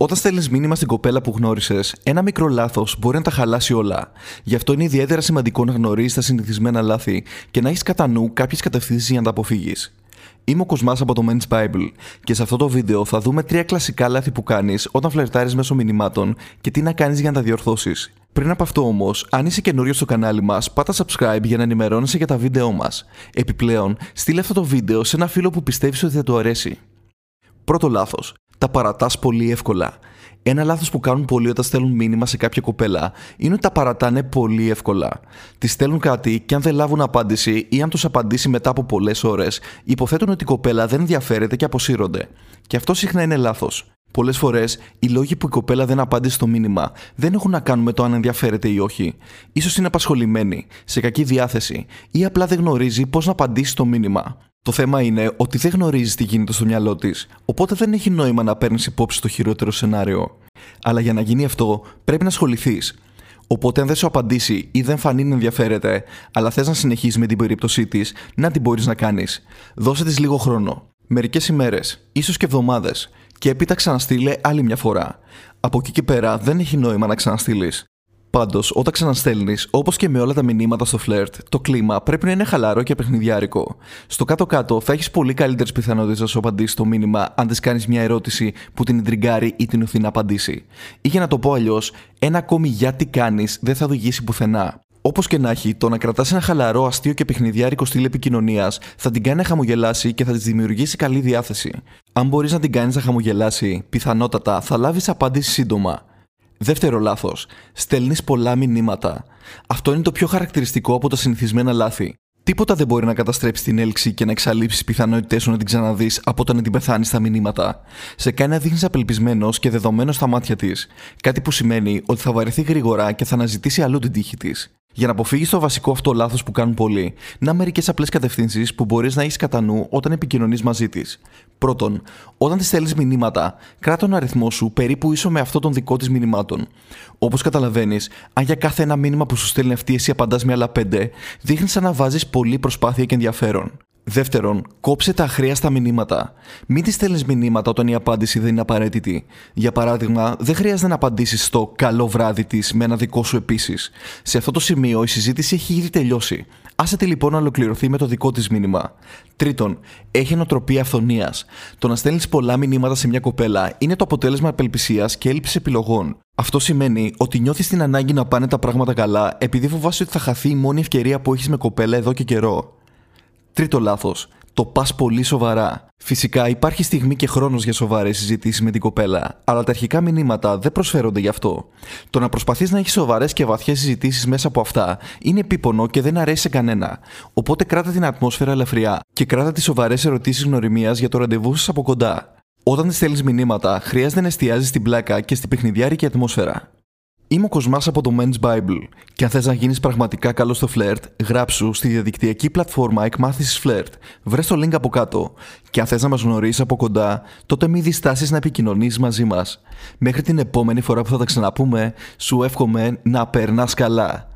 Όταν στέλνεις μήνυμα στην κοπέλα που γνώρισες, ένα μικρό λάθος μπορεί να τα χαλάσει όλα. Γι' αυτό είναι ιδιαίτερα σημαντικό να γνωρίζεις τα συνηθισμένα λάθη και να έχεις κατά νου κάποιες κατευθύνσεις για να τα αποφύγεις. Είμαι ο Κοσμάς από το Men's Bible και σε αυτό το βίντεο θα δούμε τρία κλασικά λάθη που κάνεις όταν φλερτάρεις μέσω μηνυμάτων και τι να κάνεις για να τα διορθώσεις. Πριν από αυτό όμως, αν είσαι καινούριο στο κανάλι μας, πάτα subscribe για να ενημερώνεσαι για τα βίντεό μας. Επιπλέον, στείλε αυτό το βίντεο σε ένα φίλο που πιστεύεις ότι θα του αρέσει. Πρώτο λάθος. Τα παρατάς πολύ εύκολα. Ένα λάθος που κάνουν πολλοί όταν στέλνουν μήνυμα σε κάποια κοπέλα είναι ότι τα παρατάνε πολύ εύκολα. Τη στέλνουν κάτι και αν δεν λάβουν απάντηση ή αν τους απαντήσει μετά από πολλές ώρες, υποθέτουν ότι η κοπέλα δεν ενδιαφέρεται και αποσύρονται. Και αυτό συχνά είναι λάθος. Πολλές φορές, οι λόγοι που η κοπέλα δεν απάντησε στο μήνυμα δεν έχουν να κάνουν με το αν ενδιαφέρεται ή όχι. σω είναι απασχολημένη, σε κακή διάθεση ή απλά δεν γνωρίζει πώς να απαντήσει στο μήνυμα. Το θέμα είναι ότι δεν γνωρίζεις τι γίνεται στο μυαλό της, οπότε δεν έχει νόημα να παίρνεις υπόψη το χειρότερο σενάριο. Αλλά για να γίνει αυτό, πρέπει να ασχοληθείς. Οπότε, αν δεν σου απαντήσει ή δεν φανεί να ενδιαφέρεται, αλλά θες να συνεχίσεις με την περίπτωσή της, να την μπορείς να κάνεις. Δώσε της λίγο χρόνο. Μερικές ημέρες, ίσως και εβδομάδες, και έπειτα ξαναστείλε άλλη μια φορά. Από εκεί και πέρα δεν έχει νόημα να ξαναστείλεις. Πάντως, όταν ξαναστέλνεις, όπως και με όλα τα μηνύματα στο φλερτ, το κλίμα πρέπει να είναι χαλαρό και παιχνιδιάρικο. Στο κάτω-κάτω θα έχεις πολύ καλύτερες πιθανότητες να σου απαντήσει το μήνυμα αν της κάνεις μια ερώτηση που την εντριγκάρει ή την οθεί να απαντήσει. Ή για να το πω αλλιώς, ένα ακόμη γιατί κάνεις δεν θα οδηγήσει πουθενά. Όπως και να έχει, το να κρατάς ένα χαλαρό, αστείο και παιχνιδιάρικο στυλ επικοινωνίας θα την κάνει να χαμογελάσει και θα της δημιουργήσει καλή διάθεση. Αν μπορείς να την κάνεις να χαμογελάσει, πιθανότατα θα λάβεις απάντηση σύντομα. Δεύτερο λάθος. Στέλνεις πολλά μηνύματα. Αυτό είναι το πιο χαρακτηριστικό από τα συνηθισμένα λάθη. Τίποτα δεν μπορεί να καταστρέψει την έλξη και να εξαλείψει τι πιθανότητές σου να την ξαναδείς από το να την πεθάνεις στα μηνύματα. Σε κάνει να δείχνεις απελπισμένος και δεδομένος στα μάτια της. Κάτι που σημαίνει ότι θα βαρεθεί γρήγορα και θα αναζητήσει αλλού την τύχη της. Για να αποφύγεις το βασικό αυτό λάθος που κάνουν πολλοί, να μερικές απλές κατευθύνσεις που μπορείς να έχεις κατά νου όταν επικοινωνείς μαζί της. Πρώτον, όταν της στέλνεις μηνύματα, κράτα τον αριθμό σου περίπου ίσο με αυτό των δικών της μηνυμάτων. Όπως καταλαβαίνεις, αν για κάθε ένα μήνυμα που σου στέλνει αυτή εσύ απαντάς με άλλα πέντε, δείχνεις σαν να βάζεις πολύ προσπάθεια και ενδιαφέρον. Δεύτερον, κόψε τα αχρίαστα μηνύματα. Μην της στέλνεις μηνύματα όταν η απάντηση δεν είναι απαραίτητη. Για παράδειγμα, δεν χρειάζεται να απαντήσεις στο καλό βράδυ της με ένα δικό σου επίσης. Σε αυτό το σημείο η συζήτηση έχει ήδη τελειώσει. Άσε τη λοιπόν να ολοκληρωθεί με το δικό της μήνυμα. Τρίτον, έχει νοοτροπία αυθονίας. Το να στέλνεις πολλά μηνύματα σε μια κοπέλα είναι το αποτέλεσμα απελπισίας και έλλειψης επιλογών. Αυτό σημαίνει ότι νιώθεις την ανάγκη να πάνε τα πράγματα καλά επειδή φοβάσαι ότι θα χαθεί η μόνη ευκαιρία που έχεις με κοπέλα εδώ και καιρό. Τρίτο λάθος. Το πας πολύ σοβαρά. Φυσικά υπάρχει στιγμή και χρόνος για σοβαρές συζητήσεις με την κοπέλα, αλλά τα αρχικά μηνύματα δεν προσφέρονται γι' αυτό. Το να προσπαθείς να έχεις σοβαρές και βαθιές συζητήσεις μέσα από αυτά είναι επίπονο και δεν αρέσει σε κανένα. Οπότε κράτα την ατμόσφαιρα ελαφριά και κράτα τις σοβαρές ερωτήσεις γνωριμίας για το ραντεβού σας από κοντά. Όταν τη στέλνεις μηνύματα, χρειάζεται να εστιάζεις στην πλάκα και στην παιχνιδιάρικη ατμόσφαιρα. Είμαι ο Κοσμάς από το Men's Bible και αν θες να γίνεις πραγματικά καλός στο φλερτ, γράψου στη διαδικτυακή πλατφόρμα εκμάθησης φλερτ. Βρες το link από κάτω και αν θες να μας γνωρίσεις από κοντά, τότε μην διστάσεις να επικοινωνείς μαζί μας. Μέχρι την επόμενη φορά που θα τα ξαναπούμε, σου εύχομαι να περνάς καλά.